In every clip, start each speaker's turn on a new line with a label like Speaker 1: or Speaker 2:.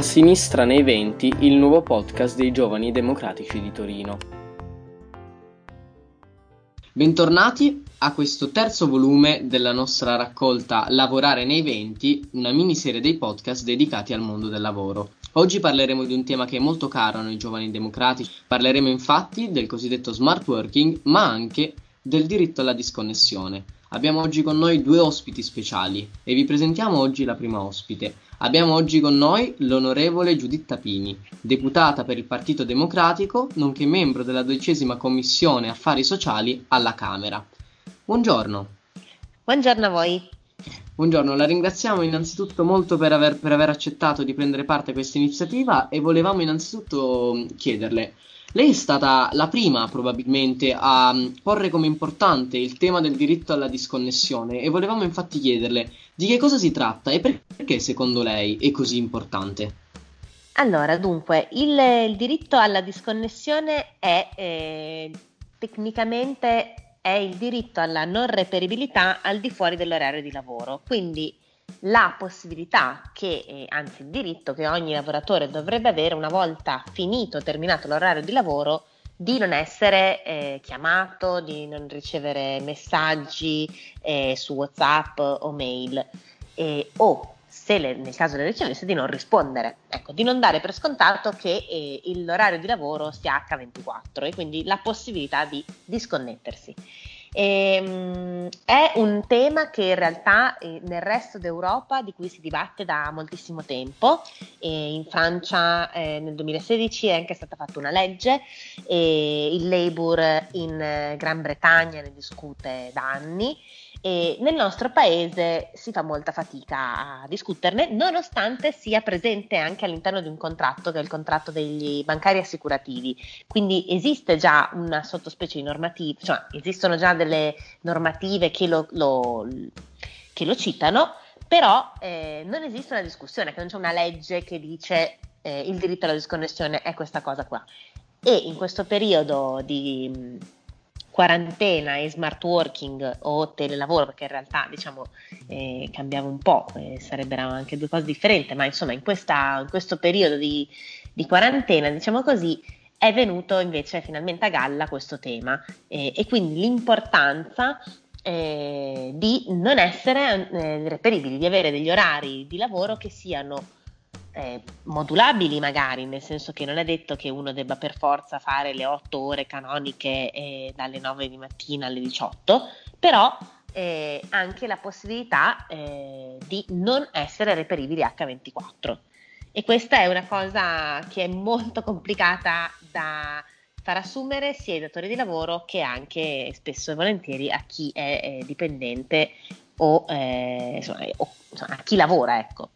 Speaker 1: A Sinistra nei Venti, il nuovo podcast dei Giovani Democratici di Torino. Bentornati a questo terzo volume della nostra raccolta Lavorare nei Venti, una miniserie dei podcast dedicati al mondo del lavoro. Oggi parleremo di un tema che è molto caro a noi giovani democratici, parleremo infatti del cosiddetto smart working, ma anche del diritto alla disconnessione. Abbiamo oggi con noi due ospiti speciali e vi presentiamo oggi la prima ospite. Abbiamo oggi con noi l'onorevole Giuditta Pini, deputata per il Partito Democratico, nonché membro della dodicesima Commissione Affari Sociali alla Camera. Buongiorno.
Speaker 2: Buongiorno a voi.
Speaker 1: Buongiorno, la ringraziamo innanzitutto molto per aver, per aver accettato di prendere parte a questa iniziativa e volevamo innanzitutto chiederle lei è stata la prima probabilmente a mm, porre come importante il tema del diritto alla disconnessione e volevamo infatti chiederle di che cosa si tratta e perché secondo lei è così importante.
Speaker 2: Allora, dunque, il, il diritto alla disconnessione è eh, tecnicamente è il diritto alla non reperibilità al di fuori dell'orario di lavoro, quindi la possibilità che, eh, anzi il diritto che ogni lavoratore dovrebbe avere una volta finito, terminato l'orario di lavoro, di non essere eh, chiamato, di non ricevere messaggi eh, su WhatsApp o mail, o se le, nel caso le ricevesse di non rispondere, ecco, di non dare per scontato che eh, l'orario di lavoro sia H24 e quindi la possibilità di disconnettersi. E, um, è un tema che in realtà eh, nel resto d'Europa di cui si dibatte da moltissimo tempo. E in Francia eh, nel 2016 è anche stata fatta una legge, il Labour in eh, Gran Bretagna ne discute da anni e nel nostro paese si fa molta fatica a discuterne, nonostante sia presente anche all'interno di un contratto, che è il contratto degli bancari assicurativi. Quindi esiste già una sottospecie di normativa, cioè esistono già delle normative che lo, lo, che lo citano, però eh, non esiste una discussione, che non c'è una legge che dice eh, il diritto alla disconnessione è questa cosa qua. E in questo periodo di quarantena e smart working o telelavoro, perché in realtà diciamo eh, cambiava un po', eh, sarebbero anche due cose differenti, ma insomma in, questa, in questo periodo di, di, quarantena, diciamo così, è venuto invece finalmente a galla questo tema eh, e quindi l'importanza eh, di non essere eh, reperibili, di avere degli orari di lavoro che siano eh, modulabili magari, nel senso che non è detto che uno debba per forza fare le 8 ore canoniche eh, dalle 9 di mattina alle 18, però eh, anche la possibilità eh, di non essere reperibili H24. E questa è una cosa che è molto complicata da far assumere sia ai datori di lavoro che anche spesso e volentieri a chi è eh, dipendente o, eh, insomma, o insomma, a chi lavora, ecco.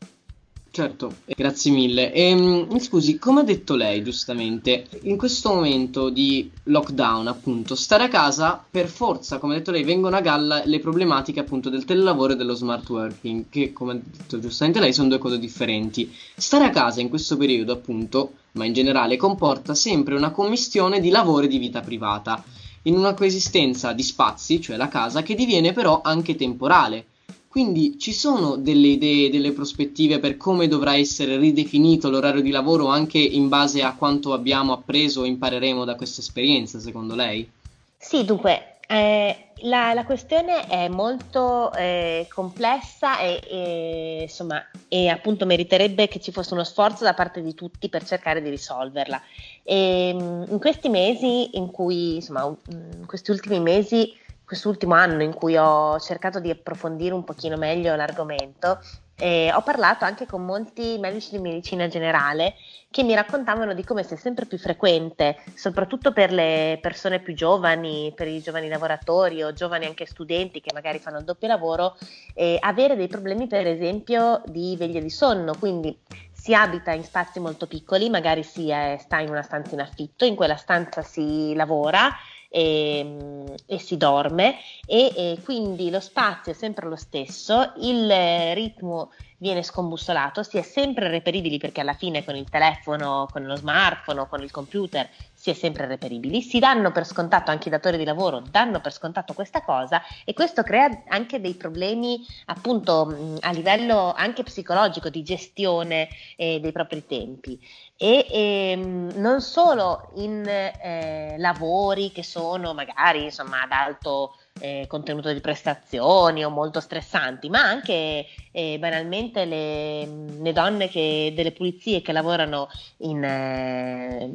Speaker 1: Certo, grazie mille. E, ehm, mi scusi, come ha detto lei giustamente, in questo momento di lockdown, appunto, stare a casa per forza, come ha detto lei, vengono a galla le problematiche appunto del telelavoro e dello smart working, che come ha detto giustamente lei sono due cose differenti. Stare a casa in questo periodo, appunto, ma in generale, comporta sempre una commistione di lavoro e di vita privata, in una coesistenza di spazi, cioè la casa, che diviene però anche temporale quindi ci sono delle idee, delle prospettive per come dovrà essere ridefinito l'orario di lavoro anche in base a quanto abbiamo appreso o impareremo da questa esperienza, secondo lei?
Speaker 2: Sì, dunque, eh, la, la, questione è molto eh, complessa e, e, insomma, e appunto meriterebbe che ci fosse uno sforzo da parte di tutti per cercare di risolverla. E, in questi mesi in cui, insomma, in questi ultimi mesi quest'ultimo anno in cui ho cercato di approfondire un pochino meglio l'argomento, eh, ho parlato anche con molti medici di medicina generale che mi raccontavano di come sia sempre più frequente, soprattutto per le persone più giovani, per i giovani lavoratori o giovani anche studenti che magari fanno il doppio lavoro, eh, avere dei problemi per esempio di veglia di sonno, quindi si abita in spazi molto piccoli, magari si è, sta in una stanza in affitto, in quella stanza si lavora e, ehm, e si dorme e, e, quindi lo spazio è sempre lo stesso, il ritmo viene scombussolato, si è sempre reperibili perché alla fine con il telefono, con lo smartphone, con il computer si è sempre reperibili, si danno per scontato anche i datori di lavoro, danno per scontato questa cosa e questo crea anche dei problemi appunto a livello anche psicologico di gestione eh, dei propri tempi. E ehm, non solo in eh, lavori che sono magari insomma ad alto eh, contenuto di prestazioni o molto stressanti, ma anche eh, banalmente le, le, donne che, delle pulizie che lavorano in, eh,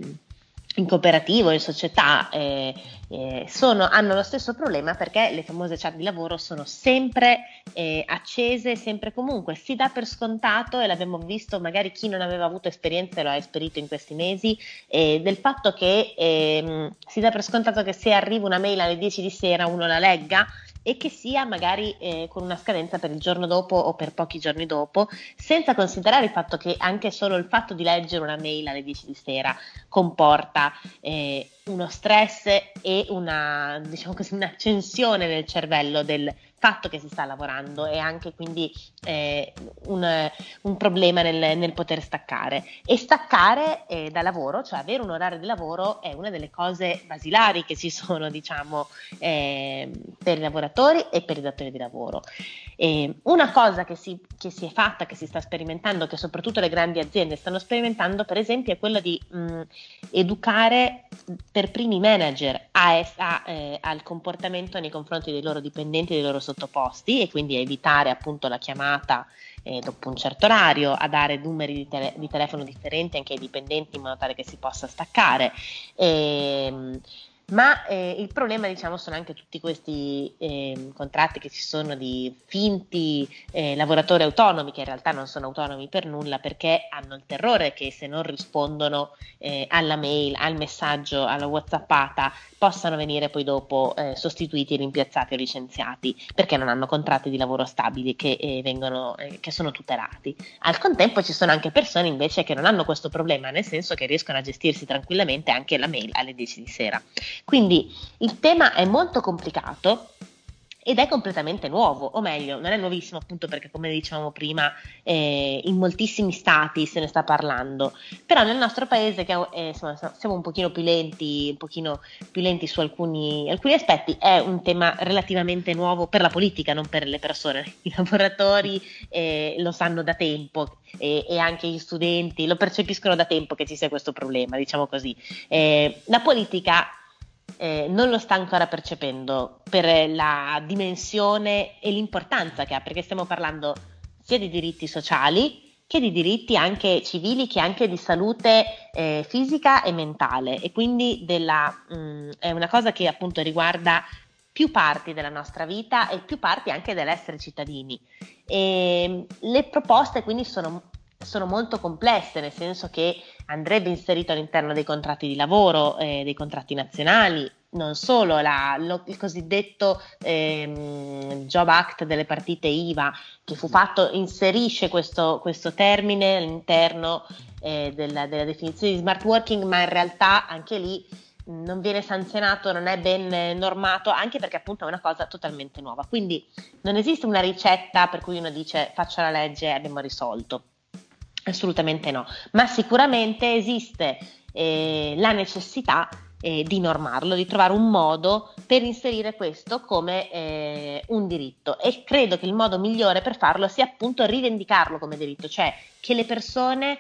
Speaker 2: in cooperativo, in società, eh, eh, sono, hanno lo stesso problema perché le famose chat di lavoro sono sempre eh, accese, sempre comunque. Si dà per scontato, e l'abbiamo visto, magari chi non aveva avuto esperienze lo ha esperito in questi mesi, eh, del fatto che ehm, si dà per scontato che se arriva una mail alle 10 di sera uno la legga e che sia magari eh, con una scadenza per il giorno dopo o per pochi giorni dopo, senza considerare il fatto che anche solo il fatto di leggere una mail alle 10 di sera comporta eh, uno stress e una, diciamo così, un'accensione nel cervello del fatto che si sta lavorando e anche quindi eh, un, un, problema nel, nel, poter staccare. E staccare eh, da lavoro, cioè avere un orario di lavoro, è una delle cose basilari che ci sono, diciamo, eh, per i lavoratori e per i datori di lavoro. una cosa che si, che si, è fatta, che si sta sperimentando, che soprattutto le grandi aziende stanno sperimentando, per esempio, è quella di mh, educare per primi i manager a, a, eh, al comportamento nei confronti dei loro dipendenti, dei loro sottoposti e quindi a evitare appunto la chiamata eh, dopo un certo orario, a dare numeri di, tele- di, telefono differenti anche ai dipendenti in modo tale che si possa staccare. E, ehm, ma eh, il problema diciamo sono anche tutti questi eh, contratti che ci sono di finti eh, lavoratori autonomi che in realtà non sono autonomi per nulla perché hanno il terrore che se non rispondono eh, alla mail, al messaggio, alla whatsappata possano venire poi dopo eh, sostituiti, rimpiazzati o licenziati perché non hanno contratti di lavoro stabili che, eh, vengono, che sono tutelati. Al contempo ci sono anche persone invece che non hanno questo problema nel senso che riescono a gestirsi tranquillamente anche la mail alle 10 di sera. Quindi il tema è molto complicato ed è completamente nuovo, o meglio, non è nuovissimo appunto perché come dicevamo prima eh, in moltissimi stati se ne sta parlando, però nel nostro paese che è, insomma, siamo un pochino più lenti, un pochino più lenti su alcuni, alcuni, aspetti, è un tema relativamente nuovo per la politica, non per le persone. I lavoratori eh, lo sanno da tempo e, e, anche gli studenti lo percepiscono da tempo che ci sia questo problema, diciamo così. Eh, la politica eh, non lo sta ancora percependo per la dimensione e l'importanza che ha, perché stiamo parlando sia di diritti sociali che di diritti anche civili, che anche di salute eh, fisica e mentale e quindi della, mh, mm, è una cosa che appunto riguarda più parti della nostra vita e più parti anche dell'essere cittadini. E le proposte quindi sono sono molto complesse, nel senso che andrebbe inserito all'interno dei contratti di lavoro, eh, dei contratti nazionali, non solo la, lo, il cosiddetto ehm, Job Act delle partite IVA che fu fatto, inserisce questo, questo termine all'interno eh, della, della definizione di smart working, ma in realtà anche lì non viene sanzionato, non è ben normato, anche perché appunto è una cosa totalmente nuova. Quindi non esiste una ricetta per cui uno dice faccio la legge e abbiamo risolto. Assolutamente no, ma sicuramente esiste eh, la necessità eh, di normarlo, di trovare un modo per inserire questo come eh, un diritto. E credo che il modo migliore per farlo sia appunto rivendicarlo come diritto, cioè che le persone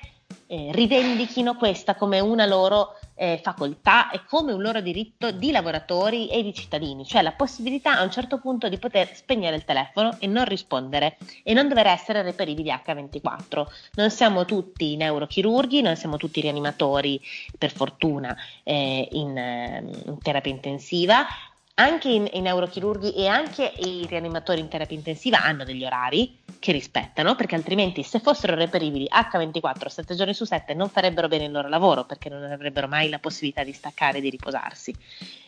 Speaker 2: eh, rivendichino questa come una loro eh, facoltà e come un loro diritto di lavoratori e di cittadini, cioè la possibilità a un certo punto di poter spegnere il telefono e non rispondere e non dover essere reperibili H24. Non siamo tutti neurochirurghi, non siamo tutti rianimatori, per fortuna, eh, in, eh, in terapia intensiva, anche i, i neurochirurghi e anche i rianimatori in terapia intensiva hanno degli orari che rispettano, perché altrimenti se fossero reperibili H24 7 giorni su 7 non farebbero bene il loro lavoro, perché non avrebbero mai la possibilità di staccare e di riposarsi.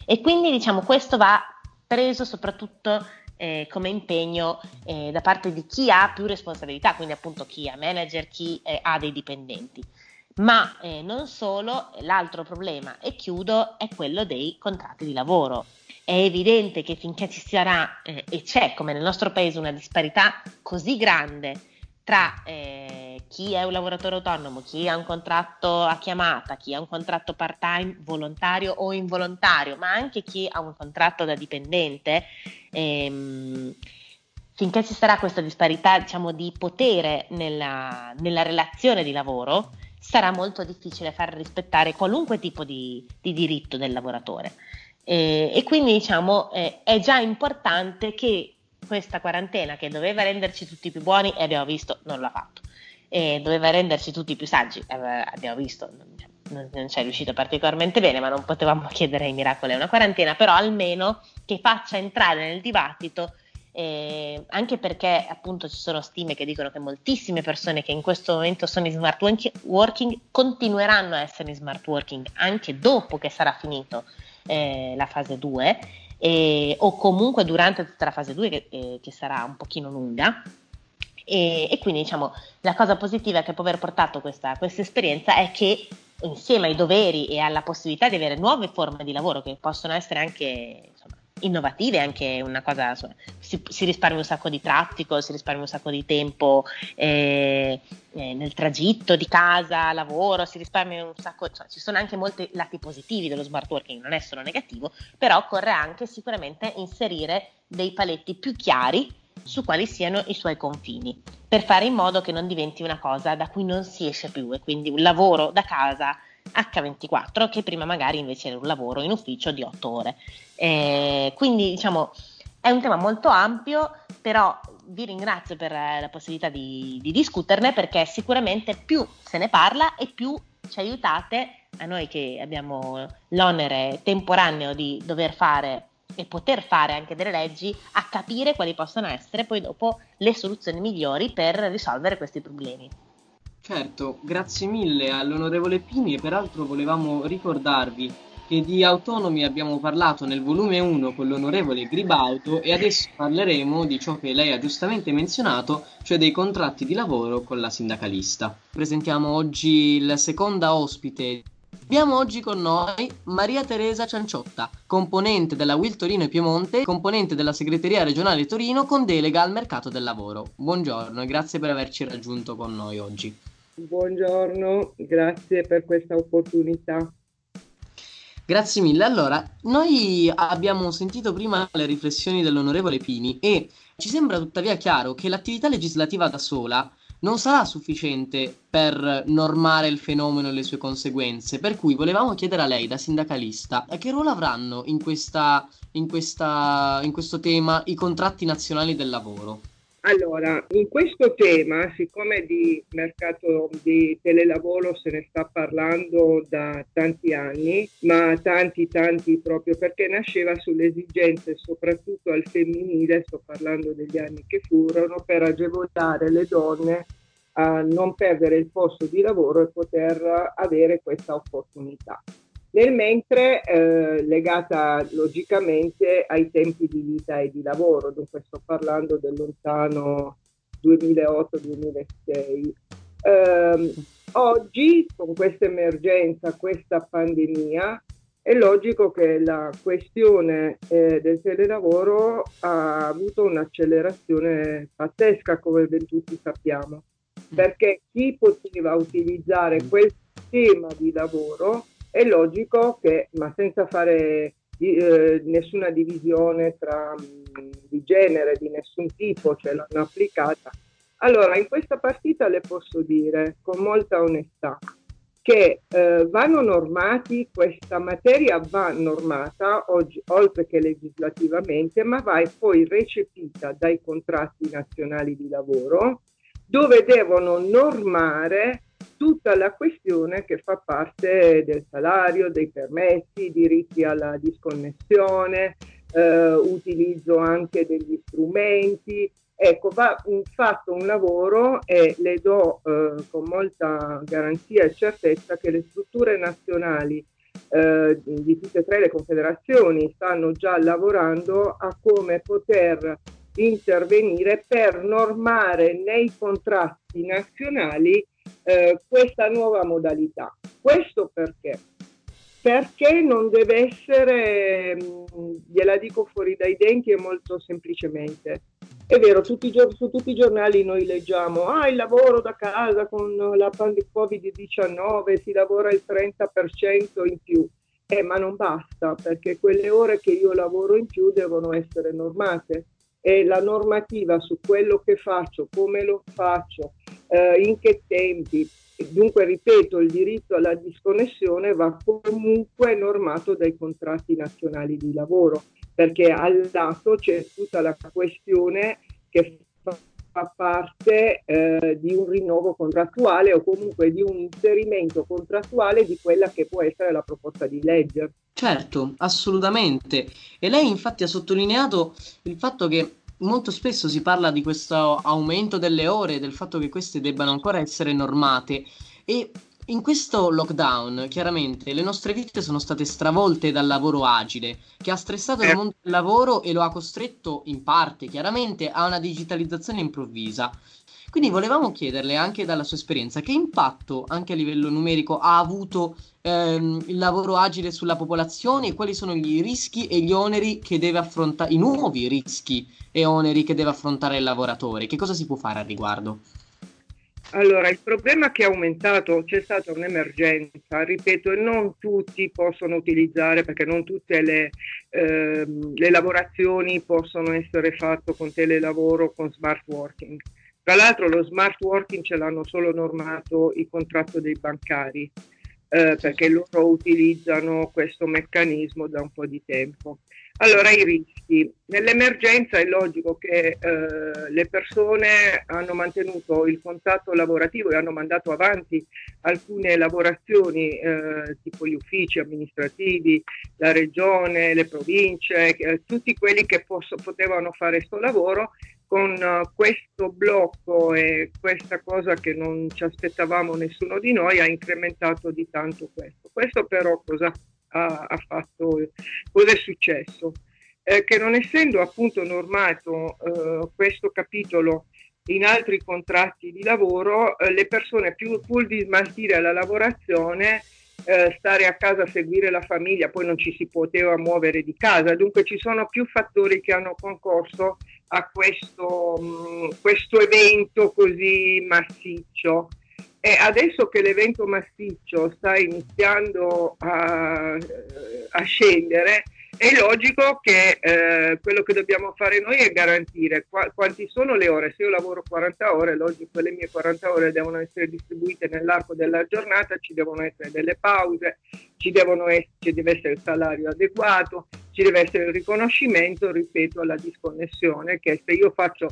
Speaker 2: E quindi diciamo questo va preso soprattutto eh, come impegno eh, da parte di chi ha più responsabilità, quindi appunto chi ha manager, chi eh, ha dei dipendenti. Ma eh, non solo, l'altro problema, e chiudo, è quello dei contratti di lavoro è evidente che finché ci sarà eh, e c'è come nel nostro paese una disparità così grande tra eh, chi è un lavoratore autonomo, chi ha un contratto a chiamata, chi ha un contratto part-time volontario o involontario, ma anche chi ha un contratto da dipendente, ehm, finché ci sarà questa disparità diciamo, di potere nella, nella, relazione di lavoro, sarà molto difficile far rispettare qualunque tipo di, di diritto del lavoratore. E, e quindi diciamo, eh, è già importante che questa quarantena che doveva renderci tutti più buoni e abbiamo visto non l'ha fatto, e doveva renderci tutti più saggi, eh, abbiamo visto non, non ci è riuscito particolarmente bene, ma non potevamo chiedere ai miracoli una quarantena, però almeno che faccia entrare nel dibattito eh, anche perché appunto ci sono stime che dicono che moltissime persone che in questo momento sono in smart working continueranno a essere in smart working anche dopo che sarà finito eh, la fase 2 eh, o comunque durante tutta la fase 2 che, eh, che sarà un pochino lunga. E, e, quindi diciamo la cosa positiva che può aver portato questa, questa esperienza è che insieme ai doveri e alla possibilità di avere nuove forme di lavoro che possono essere anche insomma, innovative, anche una cosa, insomma, si, si, risparmia un sacco di traffico, si risparmia un sacco di tempo eh, eh, nel tragitto di casa, lavoro, si risparmia un sacco, cioè, ci sono anche molti lati positivi dello smart working, non è solo negativo, però occorre anche sicuramente inserire dei paletti più chiari su quali siano i suoi confini, per fare in modo che non diventi una cosa da cui non si esce più e quindi un lavoro da casa H24 che prima magari invece era un lavoro in ufficio di 8 ore. Eh, quindi diciamo è un tema molto ampio, però vi ringrazio per la possibilità di, di discuterne perché sicuramente più se ne parla e più ci aiutate a noi che abbiamo l'onere temporaneo di dover fare e poter fare anche delle leggi a capire quali possono essere poi dopo le soluzioni migliori per risolvere questi problemi.
Speaker 1: Certo, grazie mille all'onorevole Pini e peraltro volevamo ricordarvi che di autonomi abbiamo parlato nel volume 1 con l'onorevole Gribauto e adesso parleremo di ciò che lei ha giustamente menzionato, cioè dei contratti di lavoro con la sindacalista. Presentiamo oggi la seconda ospite. Abbiamo oggi con noi Maria Teresa Cianciotta, componente della Will Torino e Piemonte, componente della segreteria regionale Torino con delega al mercato del lavoro. Buongiorno e grazie per averci raggiunto con noi oggi.
Speaker 3: Buongiorno, grazie per questa opportunità.
Speaker 1: Grazie mille. Allora, noi abbiamo sentito prima le riflessioni dell'onorevole Pini e ci sembra tuttavia chiaro che l'attività legislativa da sola non sarà sufficiente per normare il fenomeno e le sue conseguenze, per cui volevamo chiedere a lei, da sindacalista, che ruolo avranno in, questa, in, questa, in questo tema i contratti nazionali del lavoro?
Speaker 3: Allora, in questo tema, siccome di mercato di telelavoro se ne sta parlando da tanti anni, ma tanti tanti proprio perché nasceva sulle esigenze soprattutto al femminile, sto parlando degli anni che furono, per agevolare le donne a non perdere il posto di lavoro e poter avere questa opportunità nel mentre eh, legata logicamente ai tempi di vita e di lavoro, dunque sto parlando del lontano 2008-2006. Eh, oggi con questa emergenza, questa pandemia, è logico che la questione eh, del telelavoro ha avuto un'accelerazione pazzesca, come ben tutti sappiamo, mm. perché chi poteva utilizzare quel sistema di lavoro è logico che, ma senza fare eh, nessuna divisione tra, mh, di genere, di nessun tipo, ce l'hanno applicata. Allora, in questa partita le posso dire con molta onestà che eh, vanno normati, questa materia va normata oggi, oltre che legislativamente, ma va poi recepita dai contratti nazionali di lavoro, dove devono normare tutta la questione che fa parte del salario, dei permessi, diritti alla disconnessione, eh, utilizzo anche degli strumenti. Ecco, va fatto un lavoro e le do eh, con molta garanzia e certezza che le strutture nazionali eh, di tutte e tre le confederazioni stanno già lavorando a come poter intervenire per normare nei contratti nazionali eh, questa nuova modalità. Questo perché? Perché non deve essere, gliela dico fuori dai denti e molto semplicemente, È vero, tutti, su tutti i giornali noi leggiamo, ah il lavoro da casa con la pandemia Covid-19 si lavora il 30% in più. Eh, ma non basta, perché quelle ore che io lavoro in più devono essere normate e la normativa su quello che faccio, come lo faccio, eh, in che tempi. Dunque, ripeto, il diritto alla disconnessione va comunque normato dai contratti nazionali di lavoro, perché al lato c'è tutta la questione che fa parte eh, di un rinnovo contrattuale o comunque di un inserimento contrattuale di quella che può essere la proposta di legge.
Speaker 1: Certo, assolutamente. E lei infatti ha sottolineato il fatto che molto spesso si parla di questo aumento delle ore, del fatto che queste debbano ancora essere normate e in questo lockdown, chiaramente, le nostre vite sono state stravolte dal lavoro agile, che ha stressato il eh. mondo del lavoro e lo ha costretto, in parte, chiaramente, a una digitalizzazione improvvisa. Quindi volevamo chiederle anche dalla sua esperienza che impatto anche a livello numerico ha avuto ehm, il lavoro agile sulla popolazione e quali sono i rischi e gli oneri che deve affrontare, i nuovi rischi e oneri che deve affrontare il lavoratore. Che cosa si può fare al riguardo?
Speaker 3: Allora, il problema che è aumentato, c'è stata un'emergenza, ripeto, e non tutti possono utilizzare, perché non tutte le, eh, le lavorazioni possono essere fatte con telelavoro, con smart working. Tra l'altro lo smart working ce l'hanno solo normato il contratto dei bancari, eh, perché loro utilizzano questo meccanismo da un po' di tempo. Allora, i rischi. Nell'emergenza è logico che eh, le persone hanno mantenuto il contatto lavorativo e hanno mandato avanti alcune lavorazioni, eh, tipo gli uffici amministrativi, la regione, le province, eh, tutti quelli che posso, potevano fare questo lavoro con uh, questo blocco e questa cosa che non ci aspettavamo nessuno di noi ha incrementato di tanto questo. Questo però cosa ha, ha fatto, cosa è successo? Eh, che non essendo appunto normato eh, questo capitolo in altri contratti di lavoro, eh, le persone più, pur di smaltire la lavorazione, eh, stare a casa a seguire la famiglia, poi non ci si poteva muovere di casa, dunque ci sono più fattori che hanno concorso a questo, mh, mm, questo evento così massiccio. E adesso che l'evento massiccio sta iniziando a, a scendere, è logico che eh, quello che dobbiamo fare noi è garantire qua, quanti sono le ore. Se io lavoro 40 ore, logico che le mie 40 ore devono essere distribuite nell'arco della giornata, ci devono essere delle pause, ci, essere, ci deve essere il salario adeguato, ci deve essere il riconoscimento, ripeto, alla disconnessione, che se io faccio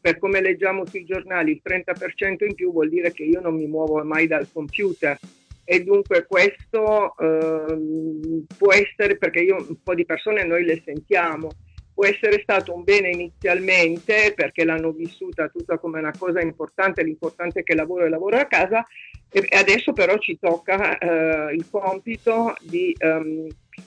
Speaker 3: per come leggiamo sui giornali, il 30% in più vuol dire che io non mi muovo mai dal computer. E dunque questo eh, può essere, perché io un po' di persone noi le sentiamo, può essere stato un bene inizialmente perché l'hanno vissuta tutta come una cosa importante, l'importante è che lavoro e lavoro a casa e adesso però ci tocca eh, il compito di um,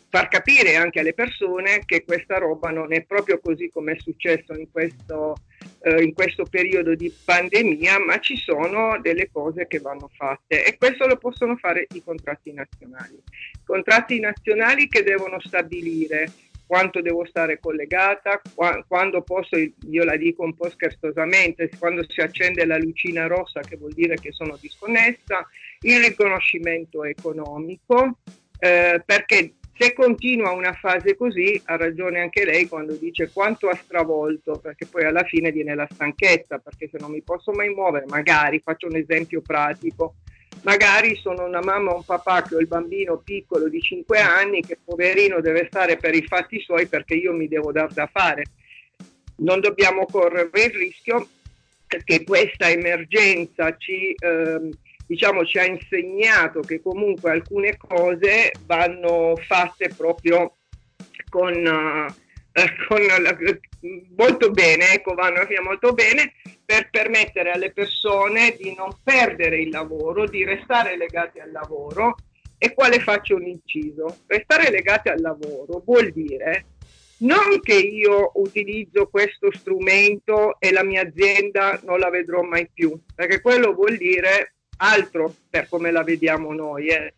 Speaker 3: far capire anche alle persone che questa roba non è proprio così come è successo in questo, eh, in questo periodo di pandemia, ma ci sono delle cose che vanno fatte e questo lo possono fare i contratti nazionali. Contratti nazionali che devono stabilire quanto devo stare collegata, quando posso, io la dico un po' scherzosamente, quando si accende la lucina rossa che vuol dire che sono disconnessa, il riconoscimento economico, eh, perché se continua una fase così, ha ragione anche lei quando dice quanto ha stravolto, perché poi alla fine viene la stanchezza, perché se non mi posso mai muovere, magari faccio un esempio pratico, magari sono una mamma o un papà che ho il bambino piccolo di 5 anni che poverino deve stare per i fatti suoi perché io mi devo dar da fare. Non dobbiamo correre il rischio che questa emergenza ci... Eh, diciamo, ci ha insegnato che comunque alcune cose vanno fatte proprio con, uh, con uh, molto bene, ecco, vanno via molto bene per permettere alle persone di non perdere il lavoro, di restare legati al lavoro. E quale faccio un inciso? Restare legati al lavoro vuol dire non che io utilizzo questo strumento e la mia azienda non la vedrò mai più, perché quello vuol dire altro per come la vediamo noi. Eh.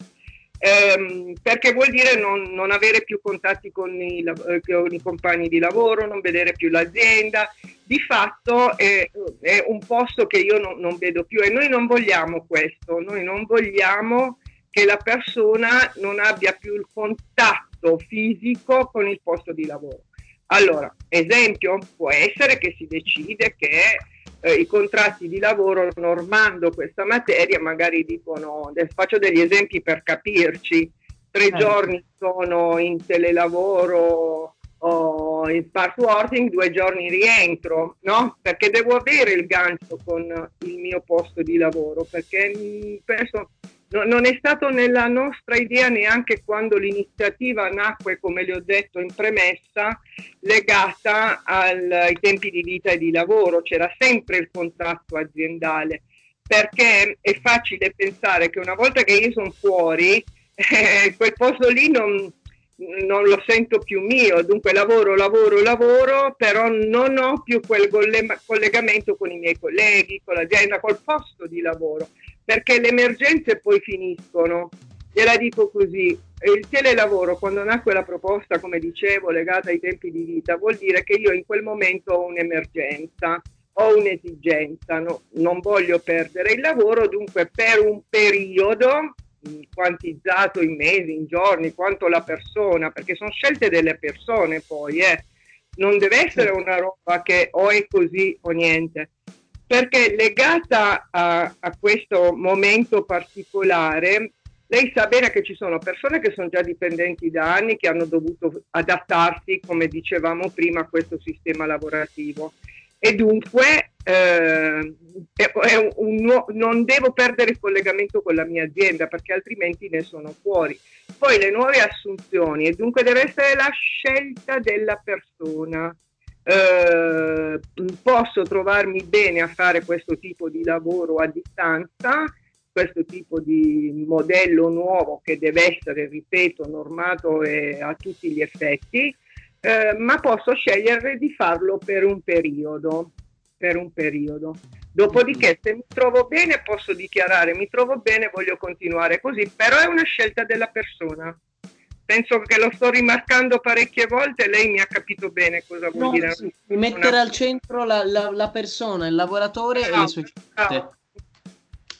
Speaker 3: Ehm, perché vuol dire non, non, avere più contatti con i, eh, con i, compagni di lavoro, non vedere più l'azienda, di fatto è, è un posto che io non, non, vedo più e noi non vogliamo questo, noi non vogliamo che la persona non abbia più il contatto fisico con il posto di lavoro. Allora, esempio, può essere che si decide che eh, i contratti di lavoro normando questa materia magari dicono, faccio degli esempi per capirci, tre eh. giorni sono in telelavoro o in smart working, due giorni rientro, no? Perché devo avere il gancio con il mio posto di lavoro, perché penso no, non è stato nella nostra idea neanche quando l'iniziativa nacque, come le ho detto in premessa, legata ai tempi di vita e di lavoro, c'era sempre il contratto aziendale, perché è facile pensare che una volta che io sono fuori, eh, quel posto lì non, non lo sento più mio, dunque lavoro, lavoro, lavoro, però non ho più quel collegamento con i miei colleghi, con l'azienda, col posto di lavoro perché le emergenze poi finiscono. Gliela dico così, il telelavoro quando nacque la proposta, come dicevo, legata ai tempi di vita, vuol dire che io in quel momento ho un'emergenza, ho un'esigenza, no? non voglio perdere il lavoro, dunque per un periodo quantizzato in mesi, in giorni, quanto la persona, perché sono scelte delle persone poi, eh. non deve essere una roba che o è così o niente perché legata a, a, questo momento particolare, lei sa bene che ci sono persone che sono già dipendenti da anni, che hanno dovuto adattarsi, come dicevamo prima, a questo sistema lavorativo. E dunque eh, è un, non devo perdere il collegamento con la mia azienda perché altrimenti ne sono fuori. Poi le nuove assunzioni e dunque deve essere la scelta della persona eh, posso trovarmi bene a fare questo tipo di lavoro a distanza, questo tipo di modello nuovo che deve essere, ripeto, normato a tutti gli effetti, eh, ma posso scegliere di farlo per un periodo. Per un periodo. Dopodiché, se mi trovo bene, posso dichiarare mi trovo bene, voglio continuare così, però è una scelta della persona penso che lo sto rimarcando parecchie volte, lei mi ha capito bene cosa vuol no, dire. Sì,
Speaker 1: mettere una... al centro la, la, la, persona, il lavoratore bravo, e le sue scelte.
Speaker 3: Bravo.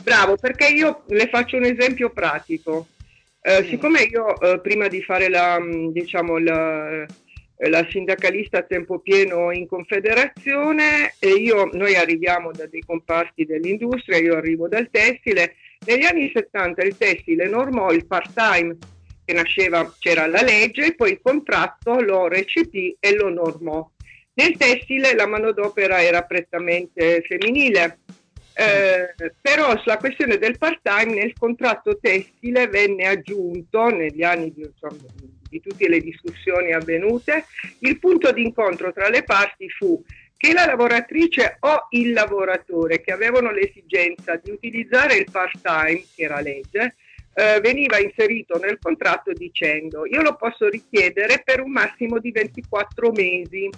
Speaker 3: bravo. perché io le faccio un esempio pratico. Eh, sì. Siccome io eh, prima di fare la, diciamo, la, la, sindacalista a tempo pieno in confederazione, e io, noi arriviamo da dei comparti dell'industria, io arrivo dal tessile, negli anni 70 il tessile normò il part-time che nasceva, c'era la legge, poi il contratto lo recepì e lo normò. Nel tessile la manodopera era prettamente femminile, eh, però sulla questione del part-time nel contratto tessile venne aggiunto negli anni di, insomma, di tutte le discussioni avvenute, il punto d'incontro tra le parti fu che la lavoratrice o il lavoratore che avevano l'esigenza di utilizzare il part-time, che era legge, eh, veniva inserito nel contratto dicendo io lo posso richiedere per un massimo di 24 mesi.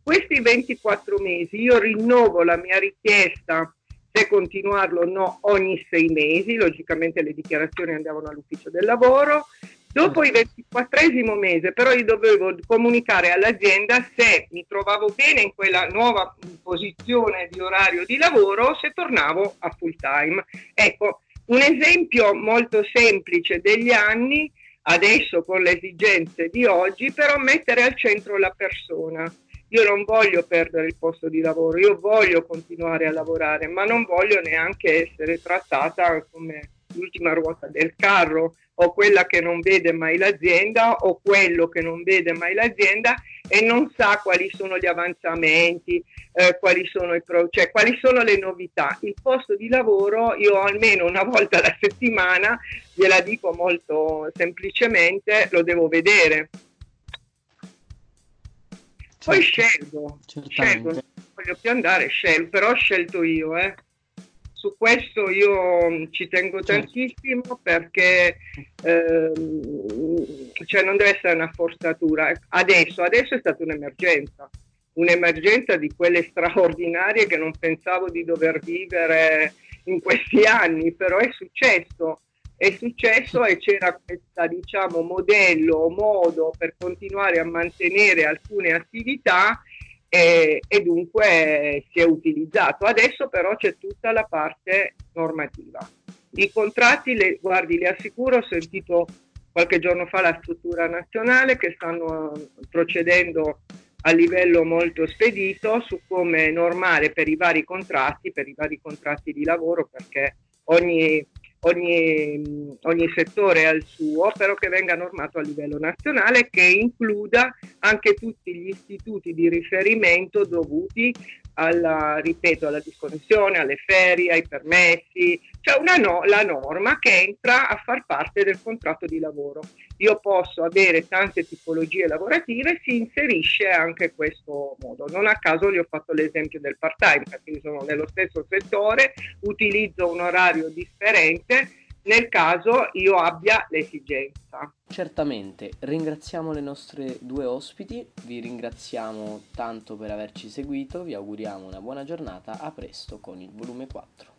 Speaker 3: Questi 24 mesi io rinnovo la mia richiesta se continuarlo o no ogni sei mesi, logicamente le dichiarazioni andavano all'ufficio del lavoro. Dopo il 24 mese però io dovevo comunicare all'azienda se mi trovavo bene in quella nuova posizione di orario di lavoro o se tornavo a full time. Ecco, un esempio molto semplice degli anni, adesso con le esigenze di oggi, però mettere al centro la persona. Io non voglio perdere il posto di lavoro, io voglio continuare a lavorare, ma non voglio neanche essere trattata come l'ultima ruota del carro o quella che non vede mai l'azienda o quello che non vede mai l'azienda e non sa quali sono gli avanzamenti, eh, quali, sono i pro- cioè, quali sono le novità. Il posto di lavoro io almeno una volta alla settimana, gliela dico molto semplicemente, lo devo vedere. Poi certo, scelgo, scelgo, non voglio più andare, scelgo, però ho scelto io, eh su questo io mm, ci tengo certo. tantissimo perché ehm, cioè non deve essere una forzatura. Adesso, adesso è stata un'emergenza, un'emergenza di quelle straordinarie che non pensavo di dover vivere in questi anni, però è successo. È successo e c'era questo diciamo, modello o modo per continuare a mantenere alcune attività e, e, dunque si è utilizzato. Adesso però c'è tutta la parte normativa. I contratti, le, guardi, li assicuro, ho sentito qualche giorno fa la struttura nazionale che stanno procedendo a livello molto spedito su come è normale per i vari contratti, per i vari contratti di lavoro, perché ogni ogni, ogni settore ha il suo, però che venga normato a livello nazionale che includa anche tutti gli istituti di riferimento dovuti alla, ripeto, alla disconnessione, alle ferie, ai permessi, c'è una no, la norma che entra a far parte del contratto di lavoro. Io posso avere tante tipologie lavorative, si inserisce anche questo modo. Non a caso gli ho fatto l'esempio del part-time, perché sono nello stesso settore, utilizzo un orario differente nel caso io abbia l'esigenza.
Speaker 1: Certamente, ringraziamo le nostre due ospiti, vi ringraziamo tanto per averci seguito, vi auguriamo una buona giornata, a presto con il volume 4.